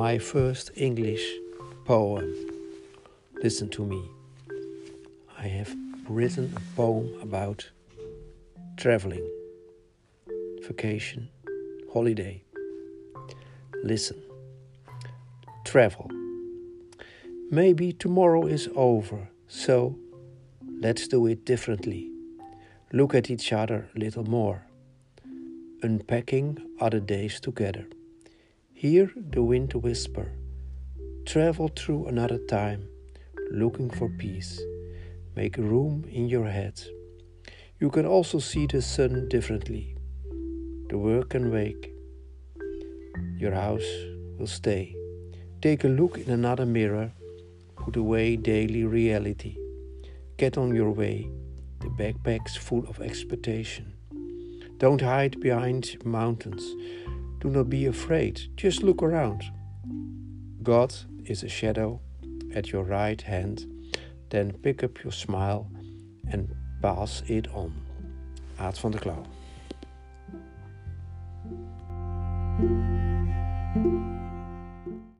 my first English poem. Listen to me. I have written a poem about traveling, vacation, holiday. Listen. Travel. Maybe tomorrow is over, so let's do it differently. Look at each other a little more. Unpacking other days together. Hear the wind whisper. Travel through another time, looking for peace. Make room in your head. You can also see the sun differently. The work can wake. Your house will stay. Take a look in another mirror. Put away daily reality. Get on your way. The backpack's full of expectation. Don't hide behind mountains. Do not be afraid, just look around. God is a shadow at your right hand, then pick up your smile and pass it on. Aad van der Klauw.